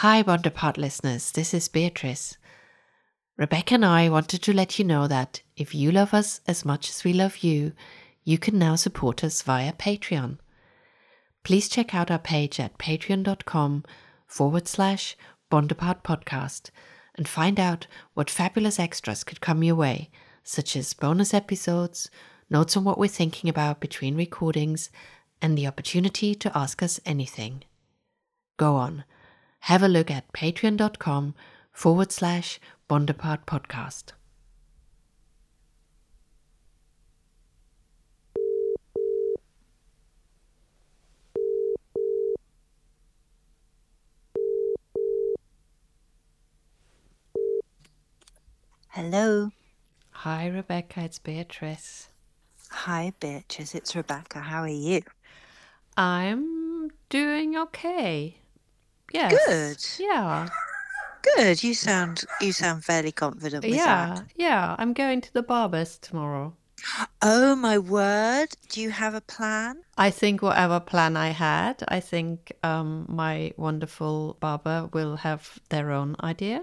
Hi, Wonderpod listeners. This is Beatrice. Rebecca and I wanted to let you know that if you love us as much as we love you, you can now support us via Patreon. Please check out our page at patreon.com forward slash Bondapart podcast and find out what fabulous extras could come your way, such as bonus episodes, notes on what we're thinking about between recordings, and the opportunity to ask us anything. Go on, have a look at patreon.com forward slash Bondapart podcast. Hello. Hi, Rebecca, it's Beatrice. Hi, bitches. It's Rebecca. How are you? I'm doing okay. Yes. Good. Yeah. Good. You sound you sound fairly confident with yeah. that. Yeah. I'm going to the barber's tomorrow. Oh my word. Do you have a plan? I think whatever plan I had, I think um, my wonderful barber will have their own idea.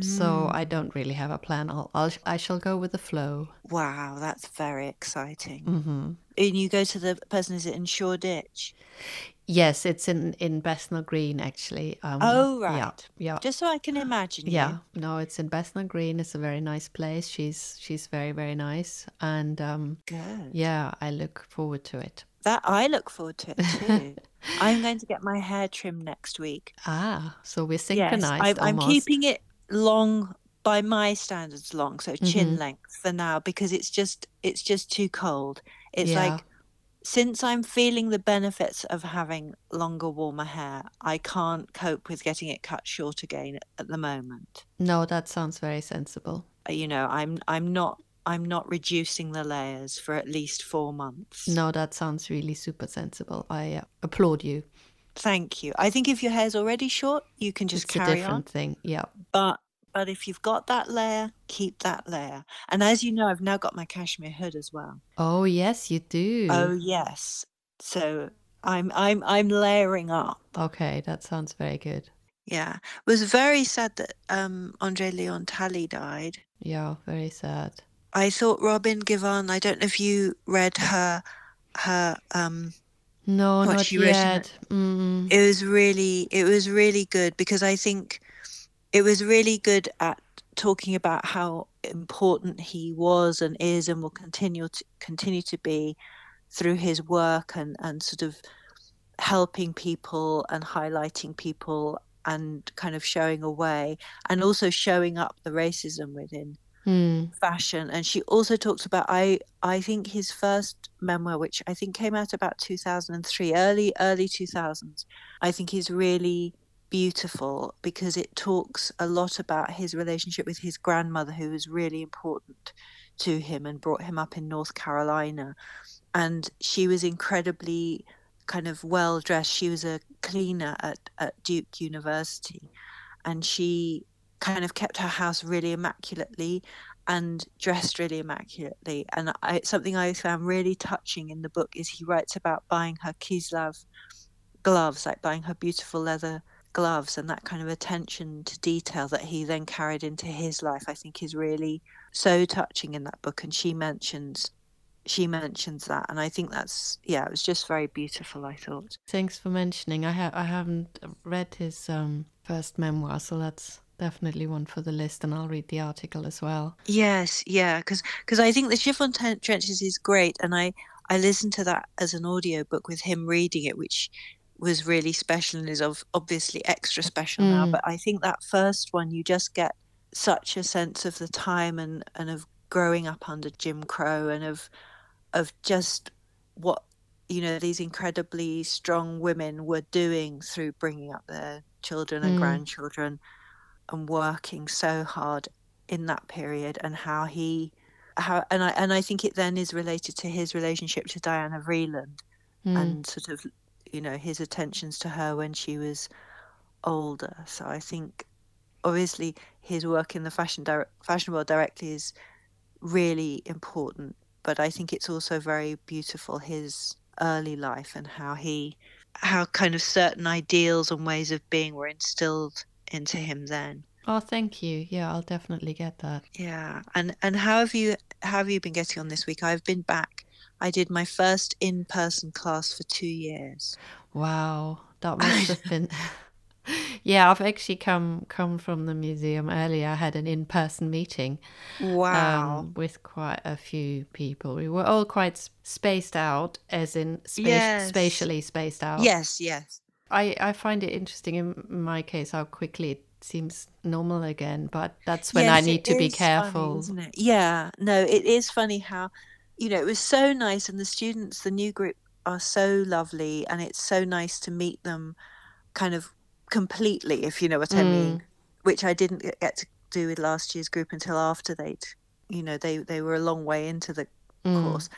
So I don't really have a plan. I'll, I'll I shall go with the flow. Wow, that's very exciting. Mm-hmm. And you go to the person, is it in Shoreditch? Yes, it's in in Bethnal Green actually. Um, Oh, Yeah, right. yeah, Just so I can imagine you. yeah. No, it's in Bethnal Green. It's a very nice place. She's she's very very nice, and um, Good. yeah, I look forward to it. That I look forward to it too. I'm going to get my hair trimmed next week. Ah, so we're Yes, synchronized. I, I'm keeping it long by my standards long, so chin Mhm. length for now because it's just it's just too cold. It's Yeah. like since I'm feeling the benefits of having longer, warmer hair, I can't cope with getting it cut short again at the moment. No, that sounds very sensible. Uh, You know, I'm I'm not I'm not reducing the layers for at least four months. No, that sounds really super sensible. I uh, applaud you. Thank you. I think if your hair's already short, you can just it's a different on. thing. Yeah. But but if you've got that layer, keep that layer. And as you know, I've now got my cashmere hood as well. Oh yes, you do. Oh yes. So I'm I'm I'm layering up. Okay, that sounds very good. Yeah. It was very sad that um Andre Leon Talley died. Yeah, very sad. I thought Robin Givhan, I don't know if you read her her um No, What not yet. Mm. it was really it was really good because I think it was really good at talking about how important he was and is and will continue to continue to be through his work and and sort of helping people and highlighting people and kind of showing a way and also showing up the racism within Mm. fashion and she also talks about i i think his first memoir which i think came out about 2003 early early 2000s i think he's really beautiful because it talks a lot about his relationship with his grandmother who was really important to him and brought him up in north carolina and she was incredibly kind of well dressed she was a cleaner at, at duke university and she kind of kept her house really immaculately and dressed really immaculately. And I, something I found really touching in the book is he writes about buying her Kislev gloves, like buying her beautiful leather gloves, and that kind of attention to detail that he then carried into his life. I think is really so touching in that book. And she mentions she mentions that, and I think that's yeah, it was just very beautiful. I thought. Thanks for mentioning. I have I haven't read his um first memoir, so that's definitely one for the list, and I'll read the article as well. Yes, yeah, because because I think the Chiffon Trenches is great, and I I listened to that as an audiobook with him reading it, which was really special and is of obviously extra special now. Mm. But I think that first one, you just get such a sense of the time and and of growing up under Jim Crow and of of just what you know these incredibly strong women were doing through bringing up their children and Mm. grandchildren and working so hard in that period and how he how and I and I think it then is related to his relationship to Diana Vreeland Mm. and sort of you know his attentions to her when she was older so I think obviously his work in the fashion fashion world directly is really important but I think it's also very beautiful his early life and how he how kind of certain ideals and ways of being were instilled into him then. Oh, thank you. Yeah, I'll definitely get that. Yeah. And and how have you how have you been getting on this week? I've been back. I did my first in-person class for 2 years. Wow. That must have been Yeah, I've actually come come from the museum earlier. I had an in-person meeting. Wow. Um, with quite a few people. We were all quite spaced out, as in spa- yes. spatially spaced out. Yes, yes. I, I find it interesting in my case how quickly it seems normal again, but that's when yes, I need to be careful. Funny, yeah, no, it is funny how, you know, it was so nice, and the students, the new group, are so lovely, and it's so nice to meet them kind of completely, if you know what mm. I mean, which I didn't get to do with last year's group until after they'd, you know, they, they were a long way into the mm. course.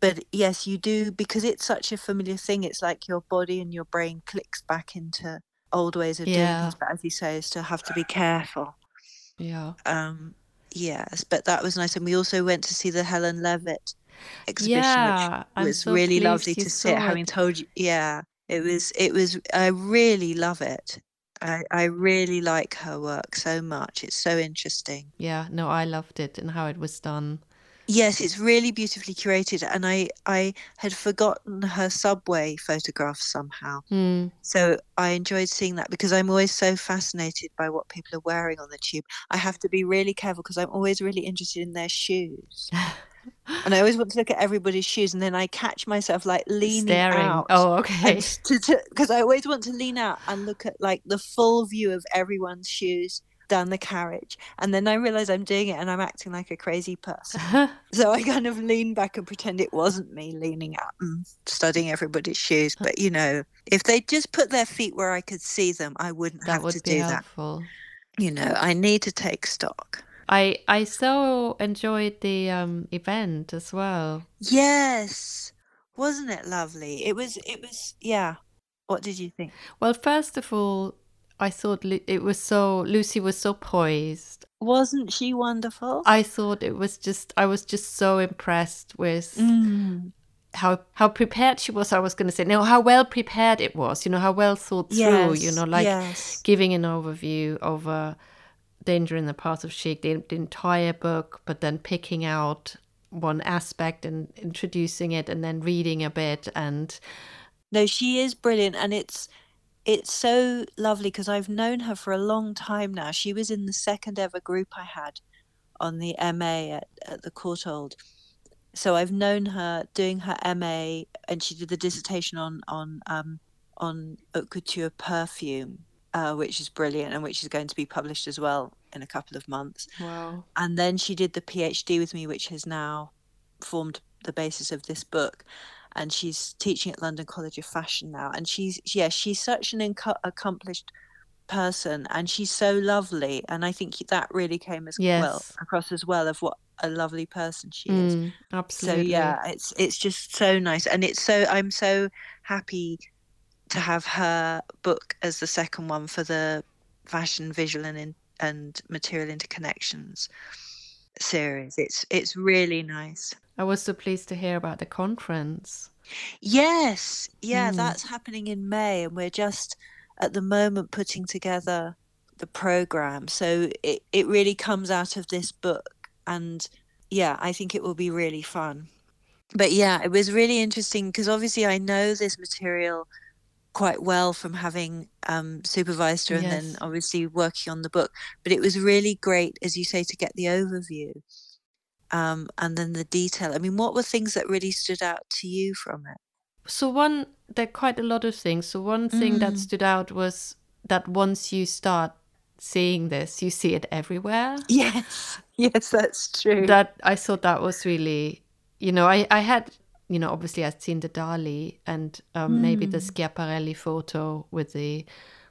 But yes, you do, because it's such a familiar thing, it's like your body and your brain clicks back into old ways of yeah. doing things. But as you say, is to have to be careful. Yeah. Um, yes, but that was nice. And we also went to see the Helen Levitt exhibition, yeah, which was so really lovely to see. It. Having told you, yeah, it was it was i really love it. I, I really like her work so much. It's so interesting. Yeah no i loved it and how it was done. Yes it's really beautifully curated and i i had forgotten her subway photographs somehow. Mm. so i enjoyed seeing that because i'm always so fascinated by what people are wearing on the tube. I have to be really careful because i'm always really interested in their shoes and I always want to look at everybody's shoes, and then I catch myself like leaning Staring. out. Oh, okay. Because I always want to lean out and look at like the full view of everyone's shoes down the carriage, and then I realize I'm doing it, and I'm acting like a crazy person. so I kind of lean back and pretend it wasn't me leaning out and studying everybody's shoes. But you know, if they just put their feet where I could see them, I wouldn't that have would to be do helpful. that. You know, I need to take stock. I I so enjoyed the um, event as well. Yes, wasn't it lovely? It was. It was. Yeah. What did you think? Well, first of all, I thought it was so Lucy was so poised. Wasn't she wonderful? I thought it was just. I was just so impressed with. Mm. How how prepared she was, I was going to say. No, how well prepared it was. You know how well thought through. Yes, you know, like yes. giving an overview over Danger in the Path of Chic, the, the entire book, but then picking out one aspect and introducing it and then reading a bit and no she is brilliant and it's it's so lovely because I've known her for a long time now. She was in the second ever group I had on the MA at, at the Courtauld. So I've known her doing her MA, and she did the dissertation on on um, on haute couture perfume, uh, which is brilliant and which is going to be published as well in a couple of months. Wow. And then she did the PhD with me, which has now formed the basis of this book. And she's teaching at London College of Fashion now. And she's, yeah, she's such an inc- accomplished person and she's so lovely. And I think that really came as yes. well across as well of what a lovely person she is. Mm, absolutely. So yeah, it's it's just so nice. And it's so I'm so happy to have her book as the second one for the fashion visual and and material interconnections series. It's it's really nice. I was so pleased to hear about the conference. Yes, yeah, Mm. that's happening in May, and we're just at the moment putting together the program. So it it really comes out of this book, and yeah, I think it will be really fun. But yeah, it was really interesting because obviously I know this material quite well from having um, supervised her and then obviously working on the book. But it was really great, as you say, to get the overview um, and then the detail. I mean, what were things that really stood out to you from it? So one, there are quite a lot of things. So one thing that Mm. stood out was that once you start seeing this, you see it everywhere. Yes, yes, that's true. That I thought that was really, you know, I I had, you know, obviously I'd seen the Dali and um, maybe the Mm. Schiaparelli photo with the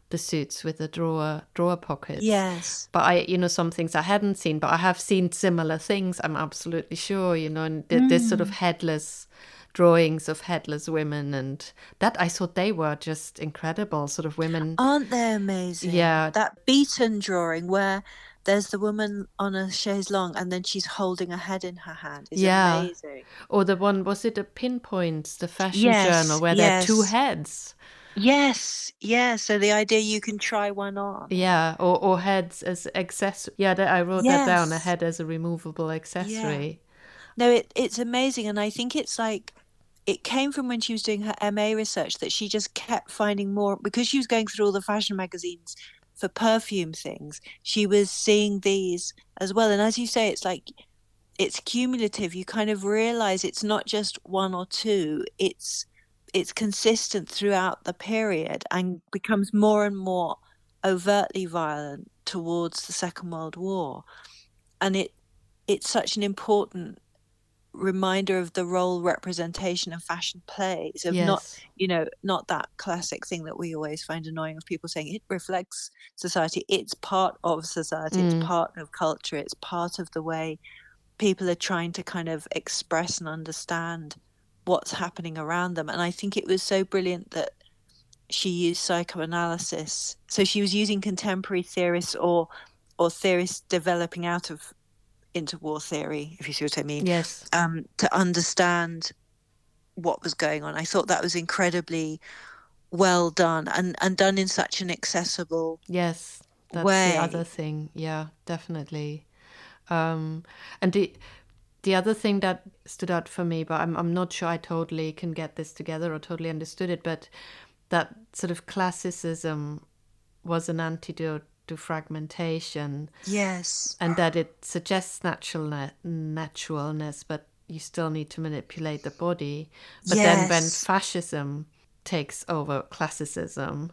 the suits with the drawer drawer pockets. yes, But I, you know, some things I hadn't seen, but I have seen similar things. I'm absolutely sure, you know, and th- this sort of Mm. headless drawings of headless women, and that I thought they were just incredible, sort of women. aren't they amazing? Yeah. that Beaton drawing where there's the woman on a chaise longue and then she's holding a head in her hand is Yeah. amazing. Or the one was it a pinpoint, the fashion Yes, journal where there are two heads. Yes, yeah. So the idea you can try one on. Yeah, or or heads as accessory. Yeah, that, I wrote that down. A head as a removable Yeah. accessory. No, it, it's amazing. And I think it's like it came from when she was doing her MA research that she just kept finding more because she was going through all the fashion magazines for perfume things. She was seeing these as well. And as you say, it's like it's cumulative. You kind of realize it's not just one or two. It's it's consistent throughout the period and becomes more and more overtly violent towards the Second World War. And it it's such an important reminder of the role representation of fashion plays of not you know not that classic thing that we always find annoying of people saying it reflects society. It's part of society. It's Mm. part of culture. It's part of the way people are trying to kind of express and understand what's happening around them. And i think it was so brilliant that she used psychoanalysis. So she was using contemporary theorists or or theorists developing out of interwar theory if you see what i mean Yes. um, to understand what was going on. I thought that was incredibly well done and, and done in such an accessible Yes. That's way. the other thing. Yeah, definitely. Um, and the the other thing that stood out for me, but I'm I'm not sure I totally can get this together or totally understood it, but that sort of classicism was an antidote to fragmentation Yes. and that it suggests naturalne- naturalness, but you still need to manipulate the body. But then when fascism takes over classicism,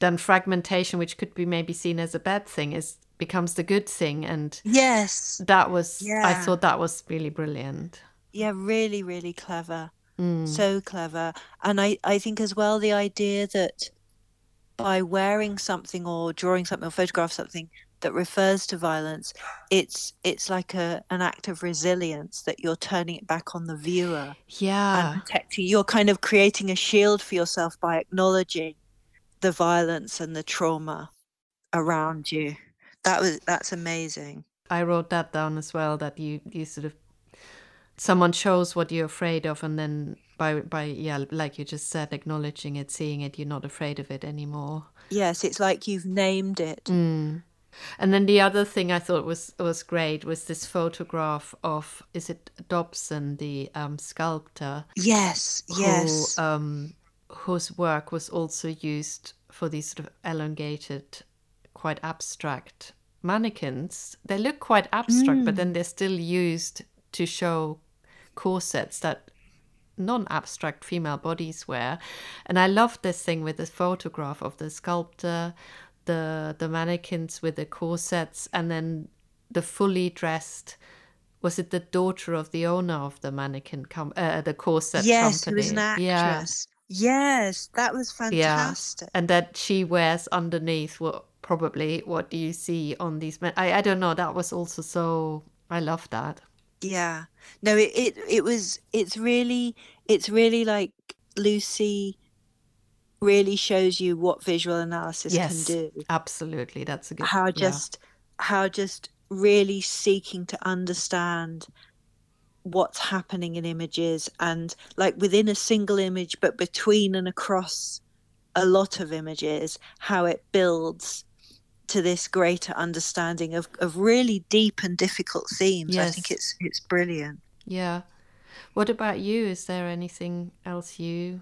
then fragmentation, which could be maybe seen as a bad thing, is becomes the good thing. And Yes. that was, I thought that was really brilliant. Yeah, really, really clever. Mm. So clever. And I, I think as well the idea that by wearing something or drawing something or photograph something that refers to violence, it's it's like a an act of resilience that you're turning it back on the viewer. Yeah. and protecting you're kind of creating a shield for yourself by acknowledging the violence and the trauma around you that was that's amazing I wrote that down as well. That you you sort of someone shows what you're afraid of, and then by by yeah, like you just said, acknowledging it, seeing it, you're not afraid of it anymore. yes it's like you've named it Mm. And then the other thing I thought was was great was this photograph of is it Dobson, the um, sculptor, yes yes who um, whose work was also used for these sort of elongated, quite abstract mannequins. They look quite abstract, but then they're still used to show corsets that non-abstract female bodies wear. And I love this thing with the photograph of the sculptor, the the mannequins with the corsets, and then the fully dressed. Was it the daughter of the owner of the mannequin com- uh, the corset yes who company? was an Yeah. yes that was fantastic. Yeah, and that she wears underneath what probably what do you see on these men. I I don't know. That was also so. I love that. Yeah no it, it it was it's really it's really like lucy really shows you what visual analysis yes, can do absolutely. That's a good. how yeah. just how just really seeking to understand what's happening in images and like within a single image but between and across a lot of images how it builds to this greater understanding of, of really deep and difficult themes i think it's it's brilliant Yeah. What about you? Is there anything else you?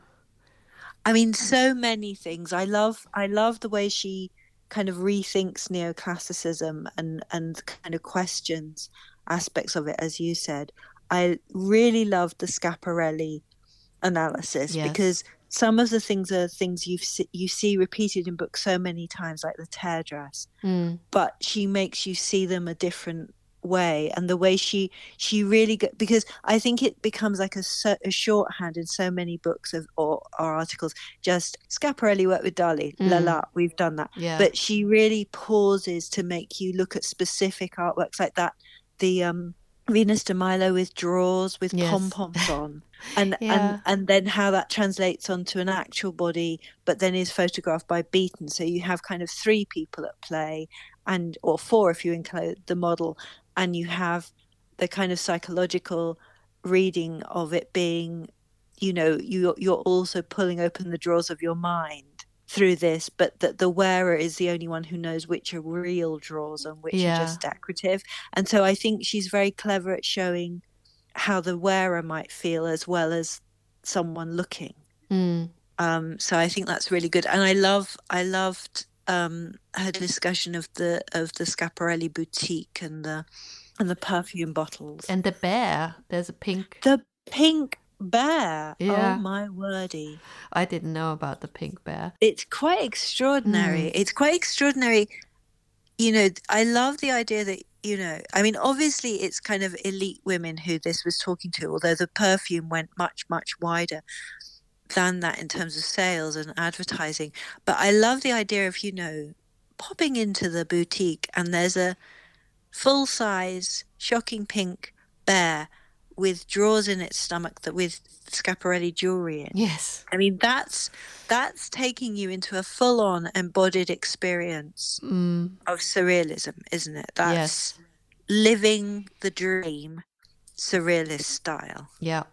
I mean, so many things. I love I love the way she kind of rethinks neoclassicism and and kind of questions aspects of it, as you said. I really loved the Schiaparelli analysis Yes. because some of the things are things you see, you see repeated in books so many times, like the tear dress. Mm, but she makes you see them a different way and the way she she really go, because i think it becomes like a, a shorthand in so many books of or, or articles. Just schiaparelli worked with dali la Mm. la we've done that. Yeah. but she really pauses to make you look at specific artworks like that. The um venus de milo with drawers with Yes. pom poms on and Yeah. and and then how that translates onto an actual body but then is photographed by beaton so you have kind of three people at play and or four if you include the model and you have the kind of psychological reading of it being you know you you're also pulling open the drawers of your mind through this, but that the wearer is the only one who knows which are real drawers and which Yeah. are just decorative. And so I think she's very clever at showing how the wearer might feel as well as someone looking. Mm. Um, so I think that's really good. And I love I loved um, her discussion of the of the Schiaparelli boutique and the and the perfume bottles. And the bear, there's a pink. the pink bear. Oh yeah. Oh my wordy. I didn't know about the pink bear. it's quite extraordinary. Mm. It's quite extraordinary. You know, I love the idea that, you know, I mean, obviously it's kind of elite women who this was talking to, although the perfume went much, much wider than that in terms of sales and advertising. But I love the idea of, you know, popping into the boutique and there's a full size, shocking pink bear with drawers in its stomach that with Schiaparelli jewelry in. Yes. I mean, that's that's taking you into a full-on embodied experience Mm. of surrealism, isn't it? That's Yes. living the dream, surrealist style. Yeah.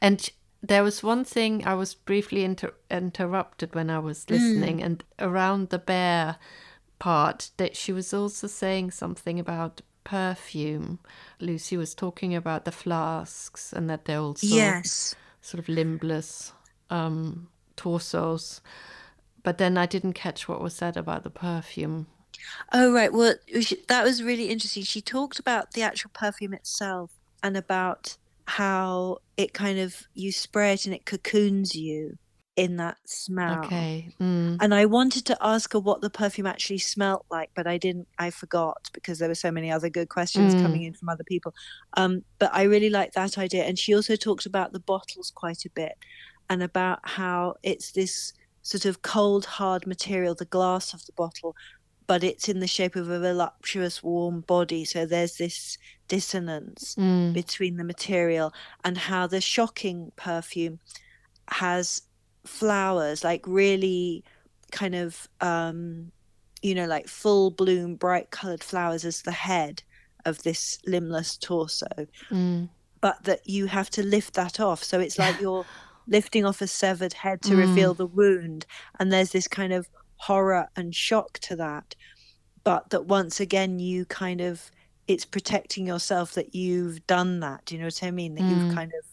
And there was one thing I was briefly inter- interrupted when I was Mm. listening, and around the bear part, that she was also saying something about perfume. Lucy was talking about the flasks and that they're also yes. sort of limbless um, torsos. But then I didn't catch what was said about the perfume. Oh, right. Well, that was really interesting. She talked about the actual perfume itself and about how it kind of you spray it and it cocoons you in that smell. Okay. Mm. And I wanted to ask her what the perfume actually smelt like, but I didn't. I forgot because there were so many other good questions Mm. coming in from other people. Um, but I really liked that idea. And she also talked about the bottles quite a bit and about how it's this sort of cold, hard material, the glass of the bottle, but it's in the shape of a voluptuous, warm body. So there's this dissonance Mm. between the material and how the shocking perfume has flowers like really kind of um you know like full bloom bright colored flowers as the head of this limbless torso. Mm. but that you have to lift that off. So it's like you're lifting off a severed head to Mm. reveal the wound. And there's this kind of horror and shock to that. But that once again you kind of it's protecting yourself that you've done that. Do you know what i mean? That Mm. you've kind of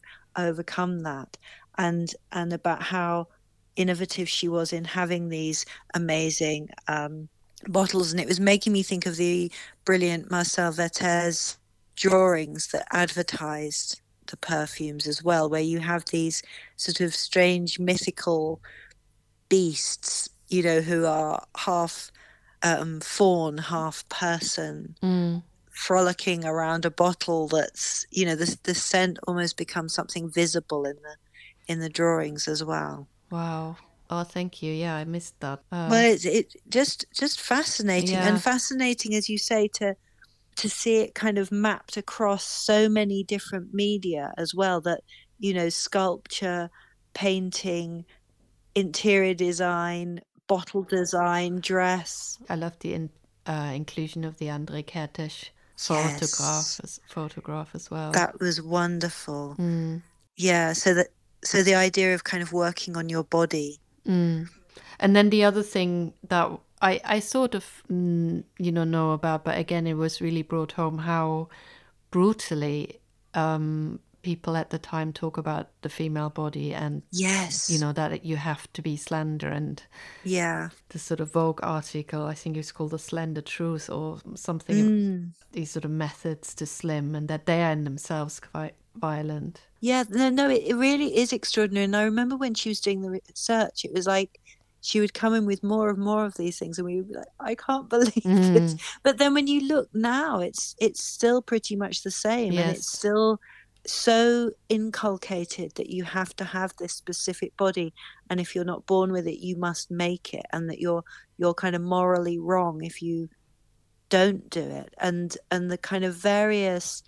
overcome that and and about how innovative she was in having these amazing um, bottles and it was making me think of the brilliant marcel vertes drawings that advertised the perfumes as well where you have these sort of strange mythical beasts you know who are half um, faun half person Mm. frolicking around a bottle that's you know the, the scent almost becomes something visible in the in the drawings as well Wow. Oh, thank you. Yeah, I missed that. Uh, well it's it just just fascinating Yeah. and fascinating as you say to to see it kind of mapped across so many different media as well that you know sculpture painting interior design bottle design dress I love the in, uh, inclusion of the Andre Kertész photograph, Yes. photograph as well. that was wonderful Mm. yeah so that so the idea of kind of working on your body Mm. And then the other thing that I, I sort of, mm, you know, know about, but again, it was really brought home how brutally um, people at the time talk about the female body and, yes you know, that you have to be slender. And yeah the sort of Vogue article, I think it's called The Slender Truth or something, Mm. these sort of methods to slim and that they are in themselves quite violent. Yeah, no, no, it, it really is extraordinary. And I remember when she was doing the research, it was like she would come in with more and more of these things, and we would be like, "I can't believe it." Mm. But then when you look now, it's it's still pretty much the same, and it's still so inculcated that you have to have this specific body, and if you're not born with it, you must make it, and that you're you're kind of morally wrong if you don't do it, and and the kind of various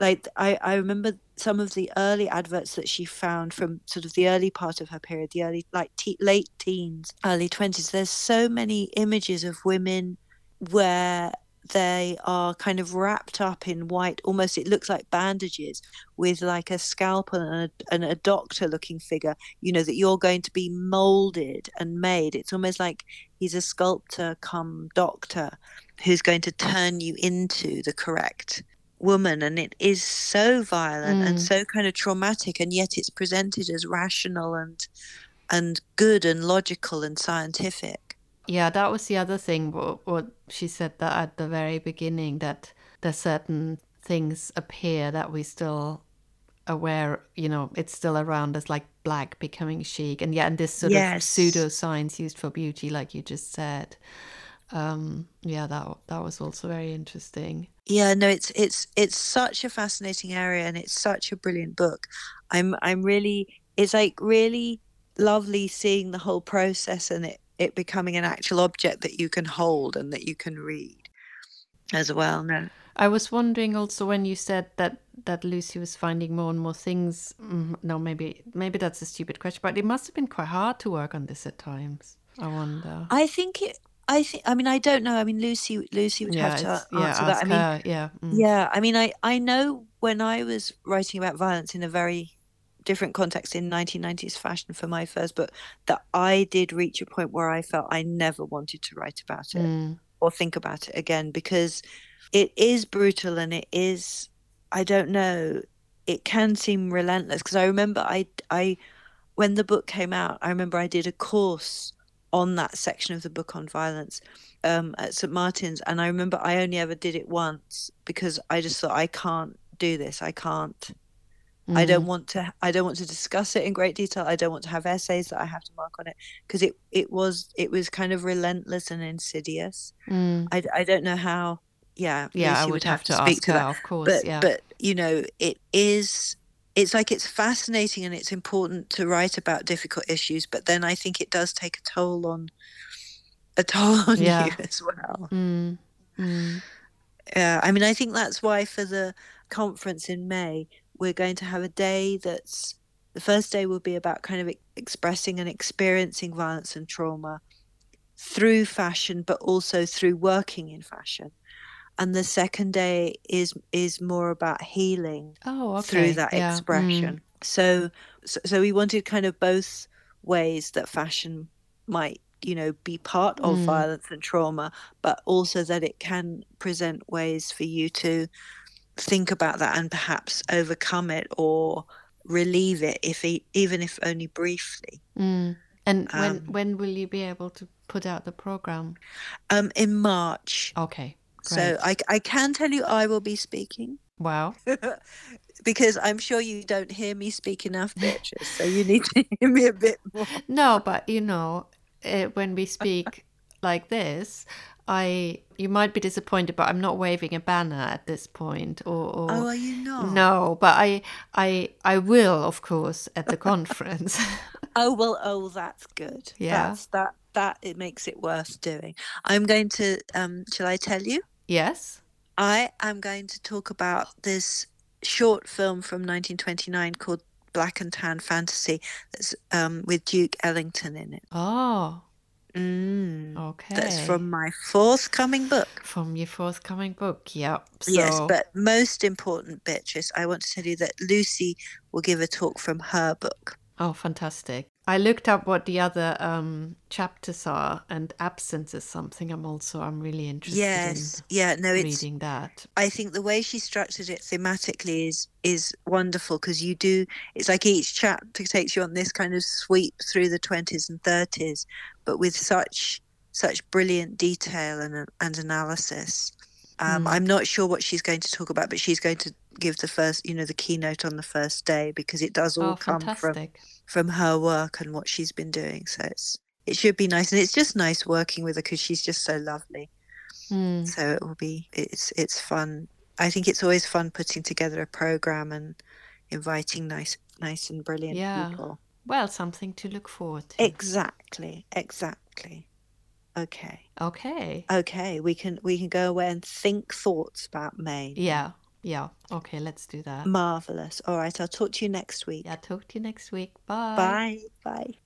like I, I remember some of the early adverts that she found from sort of the early part of her period the early like te- late teens early 20s there's so many images of women where they are kind of wrapped up in white, almost it looks like bandages with like a scalpel and a, and a doctor looking figure, you know, that you're going to be molded and made. It's almost like he's a sculptor come doctor who's going to turn you into the correct woman and it is so violent mm. and so kind of traumatic and yet it's presented as rational and and good and logical and scientific yeah that was the other thing what, what she said that at the very beginning that there's certain things appear that we still aware you know it's still around as like black becoming chic and yeah and this sort yes. of pseudo science used for beauty like you just said um yeah that that was also very interesting yeah no it's it's it's such a fascinating area and it's such a brilliant book. I'm i'm really it's like really lovely seeing the whole process and it it becoming an actual object that you can hold and that you can read as well no. I was wondering also when you said that that lucy was finding more and more things mm, no maybe maybe that's a stupid question but it must have been quite hard to work on this at times i wonder. I think it I think. I mean, I don't know. I mean, Lucy. Lucy would yeah, have to answer yeah, that. I mean, her, yeah, mm. yeah. I mean, I I know when I was writing about violence in a very different context in 1990s fashion for my first book, that I did reach a point where I felt I never wanted to write about it mm. or think about it again because it is brutal and it is. I don't know. It can seem relentless because I remember I I when the book came out, I remember I did a course on that section of the book on violence um, at St Martin's, and I remember I only ever did it once because I just thought I can't do this. I can't. Mm-hmm. I don't mm-hmm. want to. I don't want to discuss it in great detail. I don't want to have essays that I have to mark on it because it it was it was kind of relentless and insidious. Mm. I, I don't know how. Yeah, yeah, I would, would have, have, to, speak to her, that. of course. But, yeah, but you know, it is it's like it's fascinating and it's important to write about difficult issues, but then I think it does take a toll on a toll on yeah. you as well. Mm. Mm. Yeah, I mean, I think that's why for the conference in May, we're going to have a day that's the first day will be about kind of expressing and experiencing violence and trauma through fashion, but also through working in fashion and the second day is is more about healing oh, okay. through that yeah. expression. Mm. So, so so we wanted kind of both ways that fashion might you know be part of mm. violence and trauma but also that it can present ways for you to think about that and perhaps overcome it or relieve it if even if only briefly mm. and um, when when will you be able to put out the program um in march okay so I, I can tell you I will be speaking. Wow. because I'm sure you don't hear me speak enough, Beatrice. So you need to hear me a bit more. No, but you know, uh, when we speak like this, I you might be disappointed, but I'm not waving a banner at this point. Or, or oh, are you not? No, but I I I will, of course, at the conference. oh well, oh that's good. Yeah, that's, that that it makes it worth doing. I'm going to. Um, shall I tell you? Yes. I am going to talk about this short film from 1929 called Black and Tan Fantasy that's um, with Duke Ellington in it. Oh. Mm, okay. That's from my forthcoming book. From your forthcoming book, yep. So... Yes, but most important, Beatrice, I want to tell you that Lucy will give a talk from her book. Oh, fantastic. I looked up what the other um, chapters are, and absence is something I'm also I'm really interested yes. in. yeah, no, reading that. I think the way she structured it thematically is is wonderful because you do. It's like each chapter takes you on this kind of sweep through the twenties and thirties, but with such such brilliant detail and and analysis. Um, mm. I'm not sure what she's going to talk about, but she's going to give the first, you know, the keynote on the first day because it does all oh, come fantastic. from from her work and what she's been doing. So it's it should be nice, and it's just nice working with her because she's just so lovely. Mm. So it will be it's it's fun. I think it's always fun putting together a program and inviting nice nice and brilliant yeah. people. Well, something to look forward to. Exactly, exactly. Okay. Okay. Okay, we can we can go away and think thoughts about May. Yeah. Yeah. Okay, let's do that. Marvelous. All right, I'll talk to you next week. Yeah, talk to you next week. Bye. Bye. Bye.